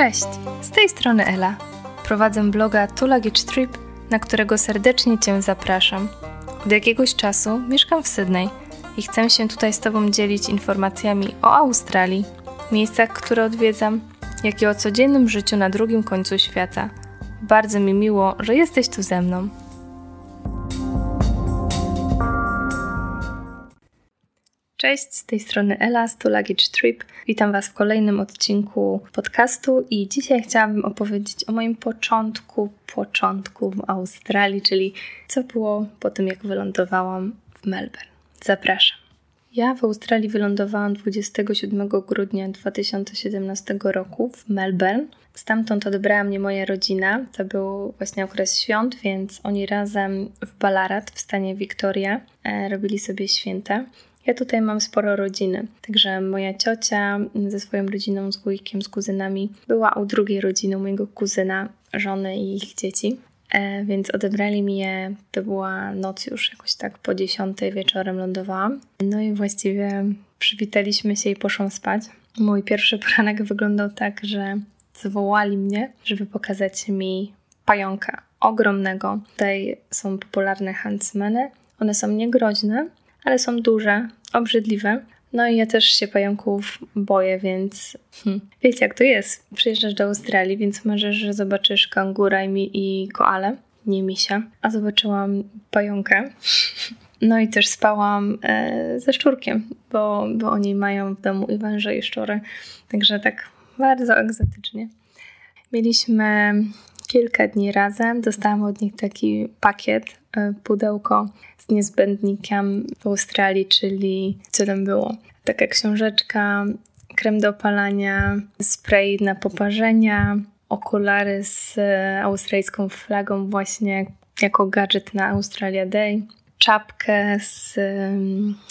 Cześć, z tej strony Ela. Prowadzę bloga Two Luggage Trip, na którego serdecznie Cię zapraszam. Od jakiegoś czasu mieszkam w Sydney i chcę się tutaj z Tobą dzielić informacjami o Australii, miejscach, które odwiedzam, jak i o codziennym życiu na drugim końcu świata. Bardzo mi miło, że jesteś tu ze mną. Cześć, z tej strony Ela z Luggage Trip. Witam Was w kolejnym odcinku podcastu i dzisiaj chciałabym opowiedzieć o moim początku, początku w Australii, czyli co było po tym, jak wylądowałam w Melbourne. Zapraszam. Ja w Australii wylądowałam 27 grudnia 2017 roku w Melbourne. Stamtąd odebrała mnie moja rodzina. To był właśnie okres świąt, więc oni razem w Ballarat w stanie Victoria e, robili sobie święta. Ja tutaj mam sporo rodziny, także moja ciocia ze swoją rodziną, z wujkiem, z kuzynami była u drugiej rodziny, mojego kuzyna, żony i ich dzieci. E, więc odebrali mi je, to była noc już jakoś tak po dziesiątej wieczorem lądowałam. No i właściwie przywitaliśmy się i poszłam spać. Mój pierwszy poranek wyglądał tak, że zwołali mnie, żeby pokazać mi pająka ogromnego. Tutaj są popularne huntsmeny. One są niegroźne, ale są duże, obrzydliwe. No i ja też się pająków boję, więc hmm. wiecie jak to jest. Przyjeżdżasz do Australii, więc marzysz, że zobaczysz kangura i, i koale, nie misia. A zobaczyłam pająkę. No i też spałam e, ze szczurkiem, bo, bo oni mają w domu i węże i szczury. Także tak bardzo egzotycznie. Mieliśmy kilka dni razem. Dostałam od nich taki pakiet, pudełko z niezbędnikiem w Australii, czyli co tam było? Taka książeczka, krem do opalania, spray na poparzenia, okulary z e, australijską flagą właśnie jako gadżet na Australia Day, czapkę z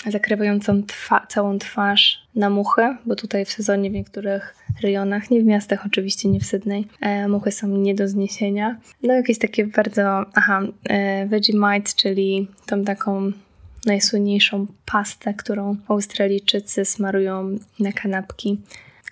zakrywającą twa całą twarz na muchy, bo tutaj w sezonie w niektórych rejonach, nie w miastach oczywiście, nie w Sydney, e, muchy są nie do zniesienia. No jakieś takie bardzo, aha, e, Vegemite, czyli tą taką najsłynniejszą pastę, którą Australijczycy smarują na kanapki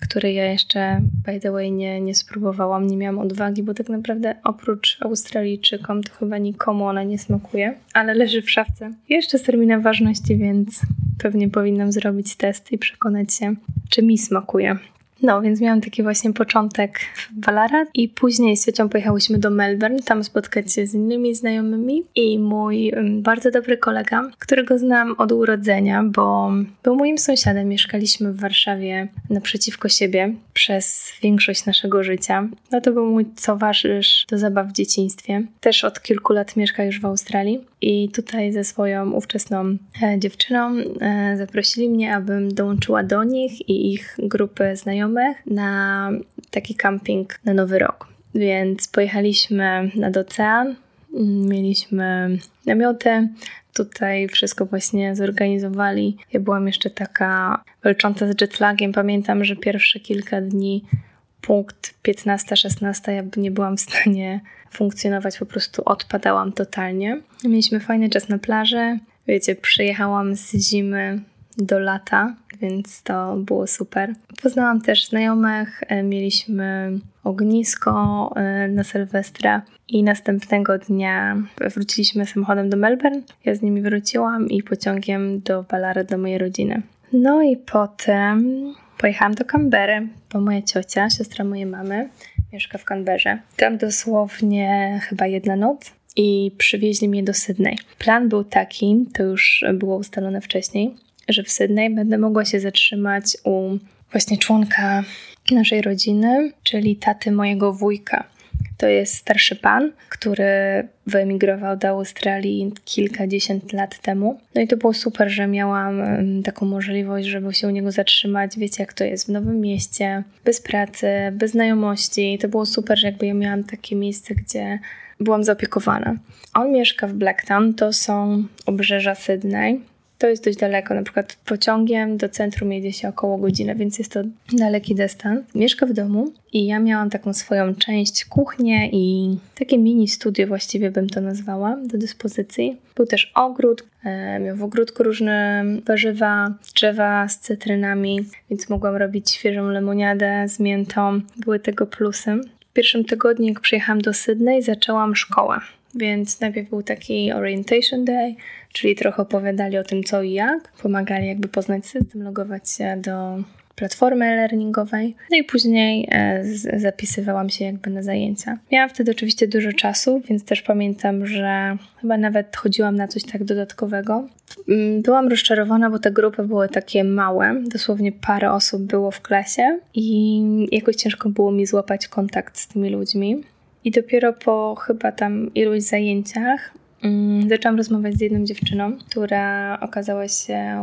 której ja jeszcze, by the way, nie, nie spróbowałam, nie miałam odwagi, bo tak naprawdę oprócz Australijczykom to chyba nikomu ona nie smakuje, ale leży w szafce. Jeszcze z terminem ważności, więc pewnie powinnam zrobić test i przekonać się, czy mi smakuje. No, więc miałam taki właśnie początek w Ballarat i później z ciocią pojechałyśmy do Melbourne, tam spotkać się z innymi znajomymi i mój bardzo dobry kolega, którego znam od urodzenia, bo był moim sąsiadem, mieszkaliśmy w Warszawie naprzeciwko siebie przez większość naszego życia. No to był mój towarzysz do zabaw w dzieciństwie. Też od kilku lat mieszka już w Australii i tutaj ze swoją ówczesną e, dziewczyną e, zaprosili mnie, abym dołączyła do nich i ich grupy znajomych na taki camping na Nowy Rok. Więc pojechaliśmy nad ocean, mieliśmy namioty, tutaj wszystko właśnie zorganizowali. Ja byłam jeszcze taka walcząca z jetlagiem. Pamiętam, że pierwsze kilka dni punkt 15-16 ja nie byłam w stanie funkcjonować, po prostu odpadałam totalnie. Mieliśmy fajny czas na plaży. Wiecie, przyjechałam z zimy do lata, więc to było super. Poznałam też znajomych, e, mieliśmy ognisko e, na Sylwestra i następnego dnia wróciliśmy samochodem do Melbourne. Ja z nimi wróciłam i pociągiem do Ballarat do mojej rodziny. No i potem pojechałam do Canberry, bo moja ciocia, siostra mojej mamy, mieszka w Canberrze. Tam dosłownie chyba jedna noc i przywieźli mnie do Sydney. Plan był taki, to już było ustalone wcześniej, że w Sydney będę mogła się zatrzymać u właśnie członka naszej rodziny, czyli taty mojego wujka. To jest starszy pan, który wyemigrował do Australii kilkadziesiąt lat temu. No i to było super, że miałam taką możliwość, żeby się u niego zatrzymać. Wiecie, jak to jest w nowym mieście, bez pracy, bez znajomości. To było super, że jakby ja miałam takie miejsce, gdzie byłam zaopiekowana. On mieszka w Blacktown, to są obrzeża Sydney. To jest dość daleko. Na przykład pociągiem do centrum jedzie się około godziny, więc jest to daleki dystans. Mieszka w domu i ja miałam taką swoją część kuchnię i takie mini studio właściwie bym to nazwała do dyspozycji. Był też ogród, e, miał w ogródku różne warzywa, drzewa z cytrynami, więc mogłam robić świeżą lemoniadę z miętą. Były tego plusy. W pierwszym tygodniu, jak przyjechałam do Sydney, zaczęłam szkołę. Więc najpierw był taki orientation day, czyli trochę opowiadali o tym co i jak, pomagali jakby poznać system, logować się do platformy learningowej. No i później e, zapisywałam się jakby na zajęcia. Miałam wtedy oczywiście dużo czasu, więc też pamiętam, że chyba nawet chodziłam na coś tak dodatkowego. Mm, byłam rozczarowana, bo te grupy były takie małe, dosłownie parę osób było w klasie i jakoś ciężko było mi złapać kontakt z tymi ludźmi. I dopiero po chyba tam iluś zajęciach um, zaczęłam rozmawiać z jedną dziewczyną, która okazała się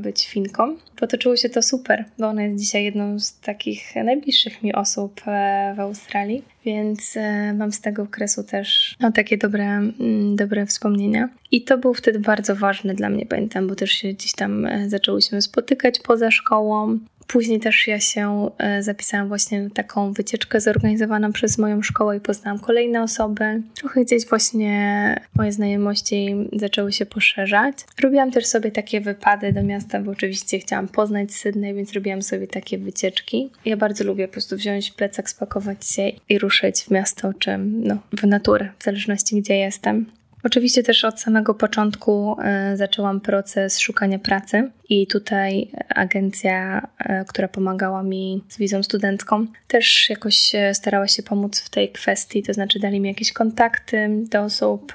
być Finką. Potoczyło się to super, bo ona jest dzisiaj jedną z takich najbliższych mi osób e, w Australii, więc e, mam z tego okresu też no, takie dobre, mm, dobre wspomnienia. I to był wtedy bardzo ważne dla mnie, pamiętam, bo też się gdzieś tam e, zaczęłyśmy spotykać poza szkołą. Później też ja się e, zapisałam właśnie na taką wycieczkę zorganizowaną przez moją szkołę i poznałam kolejne osoby. Trochę gdzieś właśnie moje znajomości zaczęły się poszerzać. Robiłam też sobie takie wypady do miasta, bo oczywiście chciałam poznać Sydney, więc robiłam sobie takie wycieczki. Ja bardzo lubię po prostu wziąć plecak, spakować się i ruszyć w miasto czy no, w naturę, w zależności gdzie jestem. Oczywiście też od samego początku e, zaczęłam proces szukania pracy i tutaj agencja, e, która pomagała mi z wizą studencką, też jakoś starała się pomóc w tej kwestii, to znaczy dali mi jakieś kontakty do osób,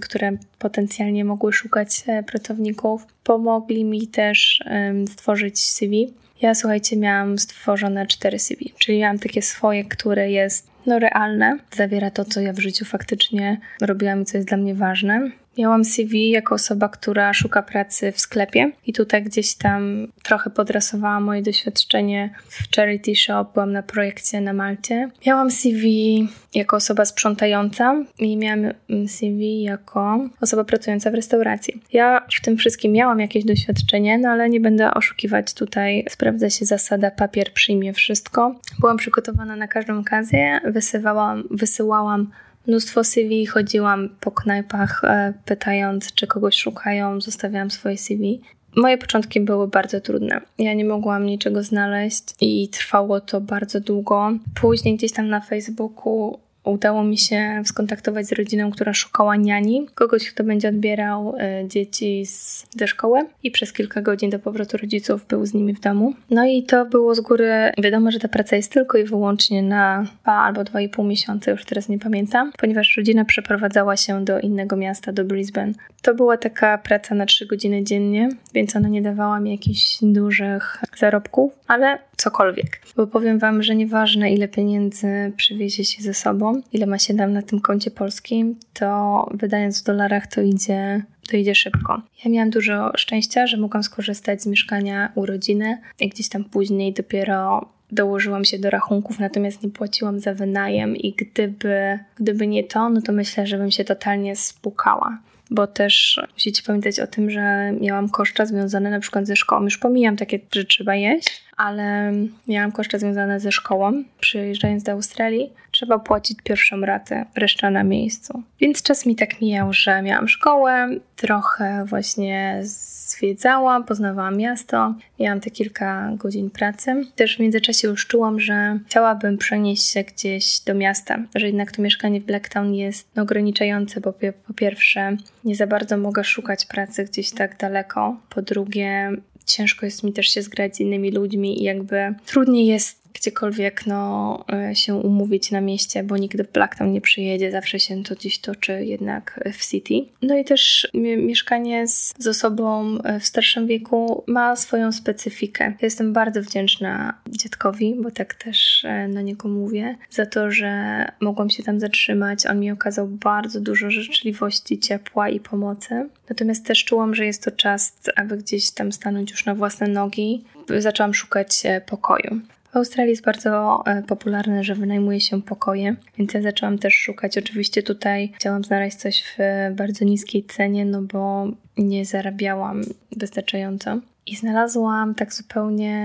które potencjalnie mogły szukać e, pracowników. Pomogli mi też stworzyć CV. Ja słuchajcie, miałam stworzone cztery CV, czyli miałam takie swoje, które jest no, realne. Zawiera to, co ja w życiu faktycznie robiłam i co jest dla mnie ważne. Miałam CV jako osoba, która szuka pracy w sklepie i tutaj gdzieś tam trochę podrasowała moje doświadczenie w charity shop, byłam na projekcie na Malcie. Miałam CV jako osoba sprzątająca i miałam CV jako osoba pracująca w restauracji. Ja w tym wszystkim miałam jakieś doświadczenie, no ale nie będę oszukiwać tutaj. Sprawdza się zasada papier przyjmie wszystko. Byłam przygotowana na każdą okazję, wysyłałam, wysyłałam mnóstwo CV, chodziłam po knajpach e, pytając, czy kogoś szukają, zostawiałam swoje CV. Moje początki były bardzo trudne. Ja nie mogłam niczego znaleźć i trwało to bardzo długo. Później gdzieś tam na Facebooku udało mi się skontaktować z rodziną, która szukała niani, kogoś, kto będzie odbierał y, dzieci z, ze szkoły i przez kilka godzin do powrotu rodziców był z nimi w domu. No i to było z góry wiadomo, że ta praca jest tylko i wyłącznie na dwa albo dwa i pół miesiąca, już teraz nie pamiętam, ponieważ rodzina przeprowadzała się do innego miasta, do Brisbane. To była taka praca na trzy godziny dziennie, więc ona nie dawała mi jakichś dużych zarobków, ale cokolwiek. Bo powiem Wam, że nieważne ile pieniędzy przywiezie się ze sobą, ile ma się tam na tym koncie polskim, to wydając w dolarach to idzie to idzie szybko. Ja miałam dużo szczęścia, że mogłam skorzystać z mieszkania u rodziny i gdzieś tam później dopiero dołożyłam się do rachunków, natomiast nie płaciłam za wynajem i gdyby, gdyby nie to, no to myślę, że bym się totalnie spukała bo też musicie pamiętać o tym, że miałam koszta związane na przykład ze szkołą. Już pomijam takie, że trzeba jeść, ale miałam koszta związane ze szkołą. Przyjeżdżając do Australii, trzeba płacić pierwszą ratę, reszta na miejscu. Więc czas mi tak mijał, że miałam szkołę, trochę właśnie zwiedzałam, poznawałam miasto, miałam te kilka godzin pracy. Też w międzyczasie już czułam, że chciałabym przenieść się gdzieś do miasta, że jednak to mieszkanie w Blacktown jest ograniczające, bo po pierwsze nie za bardzo mogę szukać pracy gdzieś tak daleko, po drugie ciężko jest mi też się zgrać z innymi ludźmi i jakby trudniej jest gdziekolwiek no, e, się umówić na mieście, bo nigdy Black tam nie przyjedzie, zawsze się to gdzieś toczy jednak w City. No i też mieszkanie z, z osobą e, w starszym wieku ma swoją specyfikę. Jestem bardzo wdzięczna dziadkowi, bo tak też e, na niego mówię, za to, że mogłam się tam zatrzymać. On mi okazał bardzo dużo życzliwości, ciepła i pomocy. Natomiast też czułam, że jest to czas, aby gdzieś tam stanąć już na własne nogi. Zaczęłam szukać pokoju. W Australii jest bardzo e, popularne, że wynajmuje się pokoje, więc ja zaczęłam też szukać. Oczywiście tutaj chciałam znaleźć coś w bardzo niskiej cenie, no bo nie zarabiałam wystarczająco. I znalazłam tak zupełnie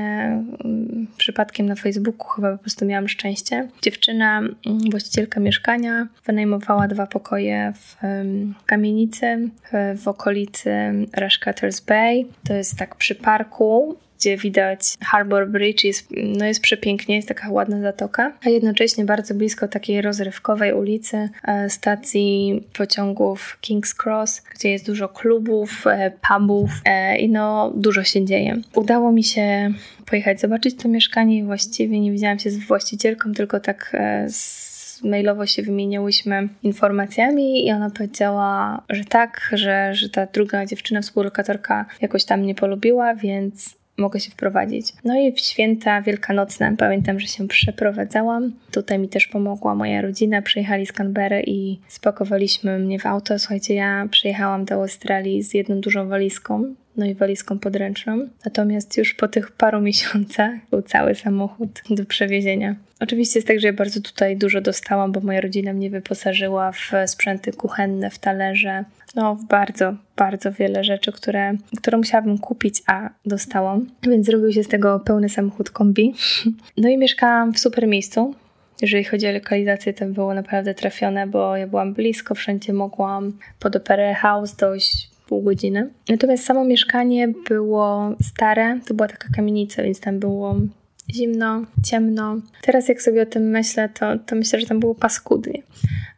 mm, przypadkiem na Facebooku, chyba po prostu miałam szczęście. Dziewczyna, mm, właścicielka mieszkania, wynajmowała dwa pokoje w kamienicy w okolicy Rush Cutters Bay. To jest tak przy parku gdzie widać Harbor Bridge, jest, no jest przepięknie, jest taka ładna zatoka, a jednocześnie bardzo blisko takiej rozrywkowej ulicy, e, stacji pociągów King's Cross, gdzie jest dużo klubów, e, pubów e, i no dużo się dzieje. Udało mi się pojechać zobaczyć to mieszkanie i właściwie nie widziałam się z właścicielką, tylko tak z mailowo się wymieniałyśmy informacjami i ona powiedziała, że tak, że, że ta druga dziewczyna, współlokatorka jakoś tam nie polubiła, więc mogę się wprowadzić. No i w święta wielkanocne pamiętam, że się przeprowadzałam. Tutaj mi też pomogła moja rodzina. Przyjechali z Canberry i spakowaliśmy mnie w auto. Słuchajcie, ja przyjechałam do Australii z jedną dużą walizką no i walizką podręczną. Natomiast już po tych paru miesiącach był cały samochód do przewiezienia. Oczywiście jest tak, że ja bardzo tutaj dużo dostałam, bo moja rodzina mnie wyposażyła w sprzęty kuchenne, w talerze, no w bardzo, bardzo wiele rzeczy, które, które musiałabym kupić, a dostałam. Więc zrobił się z tego pełny samochód kombi. No i mieszkałam w super miejscu. Jeżeli chodzi o lokalizację, to było naprawdę trafione, bo ja byłam blisko, wszędzie mogłam pod Opera House dojść pół godziny. Natomiast samo mieszkanie było stare, to była taka kamienica, więc tam było zimno, ciemno. Teraz jak sobie o tym myślę, to, to myślę, że tam było paskudnie.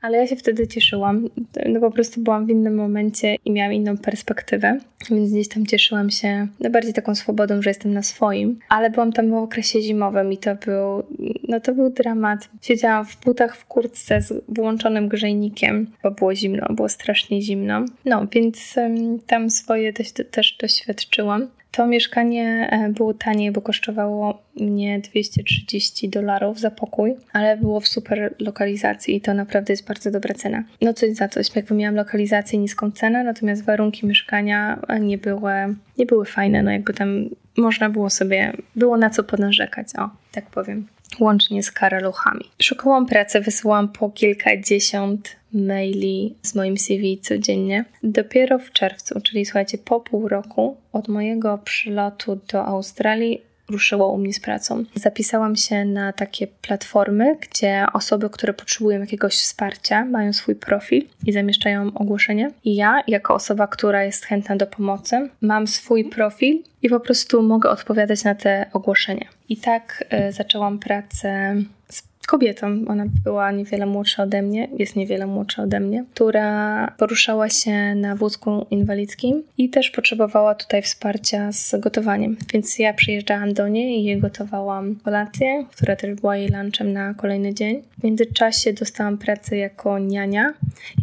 Ale ja się wtedy cieszyłam. No po prostu byłam w innym momencie i miałam inną perspektywę, więc gdzieś tam cieszyłam się no bardziej taką swobodą, że jestem na swoim. Ale byłam tam w okresie zimowym i to był, no to był dramat. Siedziałam w butach, w kurtce z włączonym grzejnikiem, bo było zimno, było strasznie zimno. No, więc um, tam swoje też, też doświadczyłam. To mieszkanie e, było tanie, bo kosztowało mnie 230 dolarów za pokój, ale było w super lokalizacji i to naprawdę jest bardzo dobra cena. No coś za coś, jakby miałam lokalizację niską cenę, natomiast warunki mieszkania nie były, nie były fajne, no jakby tam można było sobie, było na co ponarzekać, o, tak powiem łącznie z karaluchami. Szukałam pracy, wysyłałam po kilkadziesiąt maili z moim CV codziennie. Dopiero w czerwcu, czyli słuchajcie, po pół roku od mojego przylotu do Australii ruszyło u mnie z pracą. Zapisałam się na takie platformy, gdzie osoby, które potrzebują jakiegoś wsparcia, mają swój profil i zamieszczają ogłoszenie. I ja, jako osoba, która jest chętna do pomocy, mam swój profil i po prostu mogę odpowiadać na te ogłoszenia. I tak y, zaczęłam pracę z kobietą, ona była niewiele młodsza ode mnie, jest niewiele młodsza ode mnie, która poruszała się na wózku inwalidzkim i też potrzebowała tutaj wsparcia z gotowaniem. Więc ja przyjeżdżałam do niej i jej gotowałam kolację, która też była jej lunchem na kolejny dzień. W międzyczasie dostałam pracę jako niania.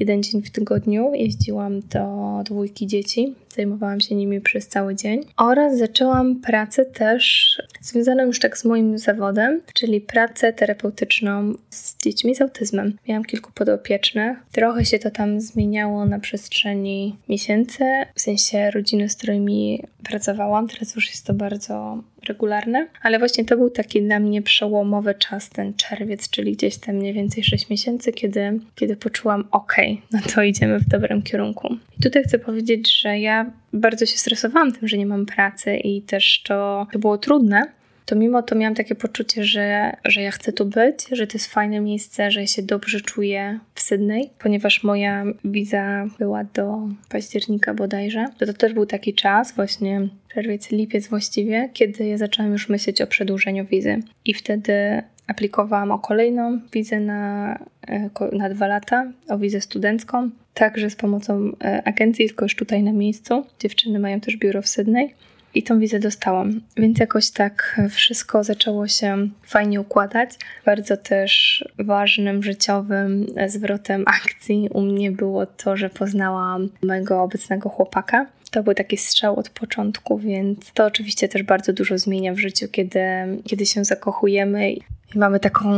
Jeden dzień w tygodniu jeździłam do dwójki dzieci zajmowałam się nimi przez cały dzień. Oraz zaczęłam pracę też związaną już tak z moim zawodem, czyli pracę terapeutyczną z dziećmi z autyzmem. Miałam kilku podopiecznych. Trochę się to tam zmieniało na przestrzeni miesięcy, w sensie rodziny, z którymi pracowałam. Teraz już jest to bardzo regularne, ale właśnie to był taki dla mnie przełomowy czas, ten czerwiec, czyli gdzieś tam mniej więcej 6 miesięcy, kiedy, kiedy poczułam, ok, no to idziemy w dobrym kierunku. I tutaj chcę powiedzieć, że ja bardzo się stresowałam tym, że nie mam pracy i też to, to było trudne, to mimo to miałam takie poczucie, że, że ja chcę tu być, że to jest fajne miejsce, że ja się dobrze czuję w Sydney, ponieważ moja wiza była do października bodajże. To, to też był taki czas, właśnie czerwiec, lipiec właściwie, kiedy ja zaczęłam już myśleć o przedłużeniu wizy. I wtedy aplikowałam o kolejną wizę na, e, na dwa lata, o wizę studencką, także z pomocą e, agencji, tylko już tutaj na miejscu. Dziewczyny mają też biuro w Sydney i tą wizę dostałam. Więc jakoś tak wszystko zaczęło się fajnie układać. Bardzo też ważnym życiowym zwrotem akcji u mnie było to, że poznałam mojego obecnego chłopaka. To był taki strzał od początku, więc to oczywiście też bardzo dużo zmienia w życiu, kiedy, kiedy się zakochujemy I mamy taką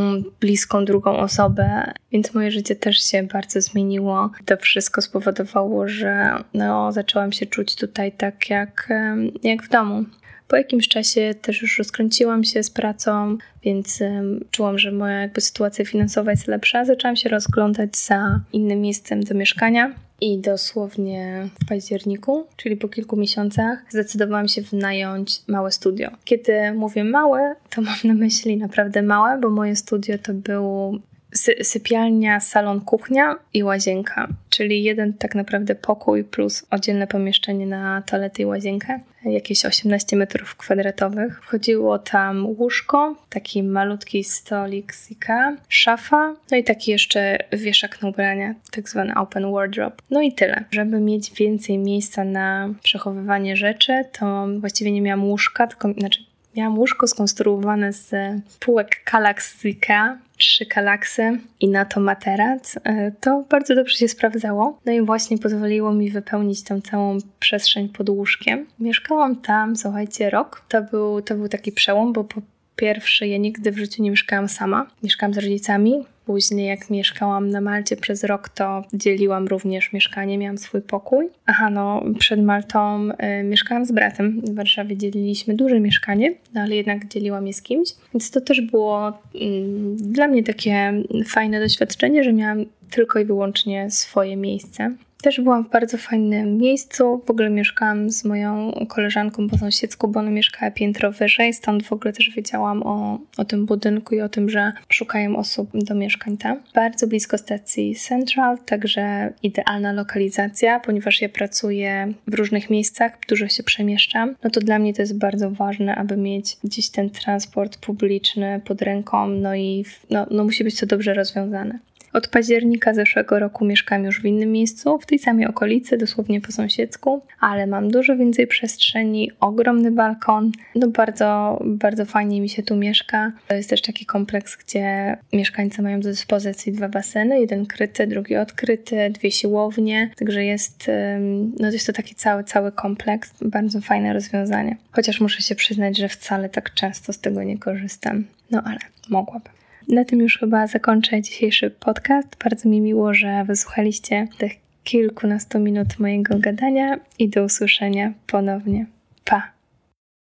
bliską drugą osobę, więc moje życie też się bardzo zmieniło. To wszystko spowodowało, że no, zaczęłam się czuć tutaj tak jak, jak w domu. Po jakimś czasie też już rozkręciłam się z pracą, więc czułam, że moja jakby sytuacja finansowa jest lepsza. Zaczęłam się rozglądać za innym miejscem do mieszkania. I dosłownie w październiku, czyli po kilku miesiącach, zdecydowałam się wynająć małe studio. Kiedy mówię małe, to mam na myśli naprawdę małe, bo moje studio to był sy sypialnia, salon, kuchnia i łazienka, czyli jeden tak naprawdę pokój plus oddzielne pomieszczenie na toaletę i łazienkę, jakieś 18 metrów kwadratowych. Wchodziło tam łóżko, taki malutki stolik z Ikea, szafa, no i taki jeszcze wieszak na ubrania, tak zwany open wardrobe. No i tyle. Żeby mieć więcej miejsca na przechowywanie rzeczy, to właściwie nie miałam łóżka, tylko, znaczy Miałam łóżko skonstruowane z półek Kallax z Ikea, trzy kalaksy i na to materac. E, to bardzo dobrze się sprawdzało. No i właśnie pozwoliło mi wypełnić tą całą przestrzeń pod łóżkiem. Mieszkałam tam, słuchajcie, rok. To był, to był taki przełom, bo po pierwsze ja nigdy w życiu nie mieszkałam sama. Mieszkałam z rodzicami. Później, jak mieszkałam na Malcie przez rok, to dzieliłam również mieszkanie, miałam swój pokój. Aha, no, przed Maltą y, mieszkałam z bratem. W Warszawie dzieliliśmy duże mieszkanie, no, ale jednak dzieliłam je z kimś. Więc to też było y, dla mnie takie fajne doświadczenie, że miałam tylko i wyłącznie swoje miejsce. Też byłam w bardzo fajnym miejscu. W ogóle mieszkałam z moją koleżanką po sąsiedzku, bo ona mieszkała piętro wyżej, stąd w ogóle też wiedziałam o, o tym budynku i o tym, że szukają osób do mieszkań tam. Bardzo blisko stacji Central, także idealna lokalizacja, ponieważ ja pracuję w różnych miejscach, dużo się przemieszczam. No to dla mnie to jest bardzo ważne, aby mieć gdzieś ten transport publiczny pod ręką, no i no, no musi być to dobrze rozwiązane. Od października zeszłego roku mieszkam już w innym miejscu, w tej samej okolicy, dosłownie po sąsiedzku, ale mam dużo więcej przestrzeni, ogromny balkon. No bardzo, bardzo fajnie mi się tu mieszka. To jest też taki kompleks, gdzie mieszkańcy mają do dyspozycji dwa baseny, jeden kryty, drugi odkryty, dwie siłownie, także jest, no jest to taki cały, cały kompleks. Bardzo fajne rozwiązanie. Chociaż muszę się przyznać, że wcale tak często z tego nie korzystam. No ale mogłabym. Na tym już chyba zakończę dzisiejszy podcast. Bardzo mi miło, że wysłuchaliście tych kilkunastu minut mojego gadania i do usłyszenia ponownie. Pa!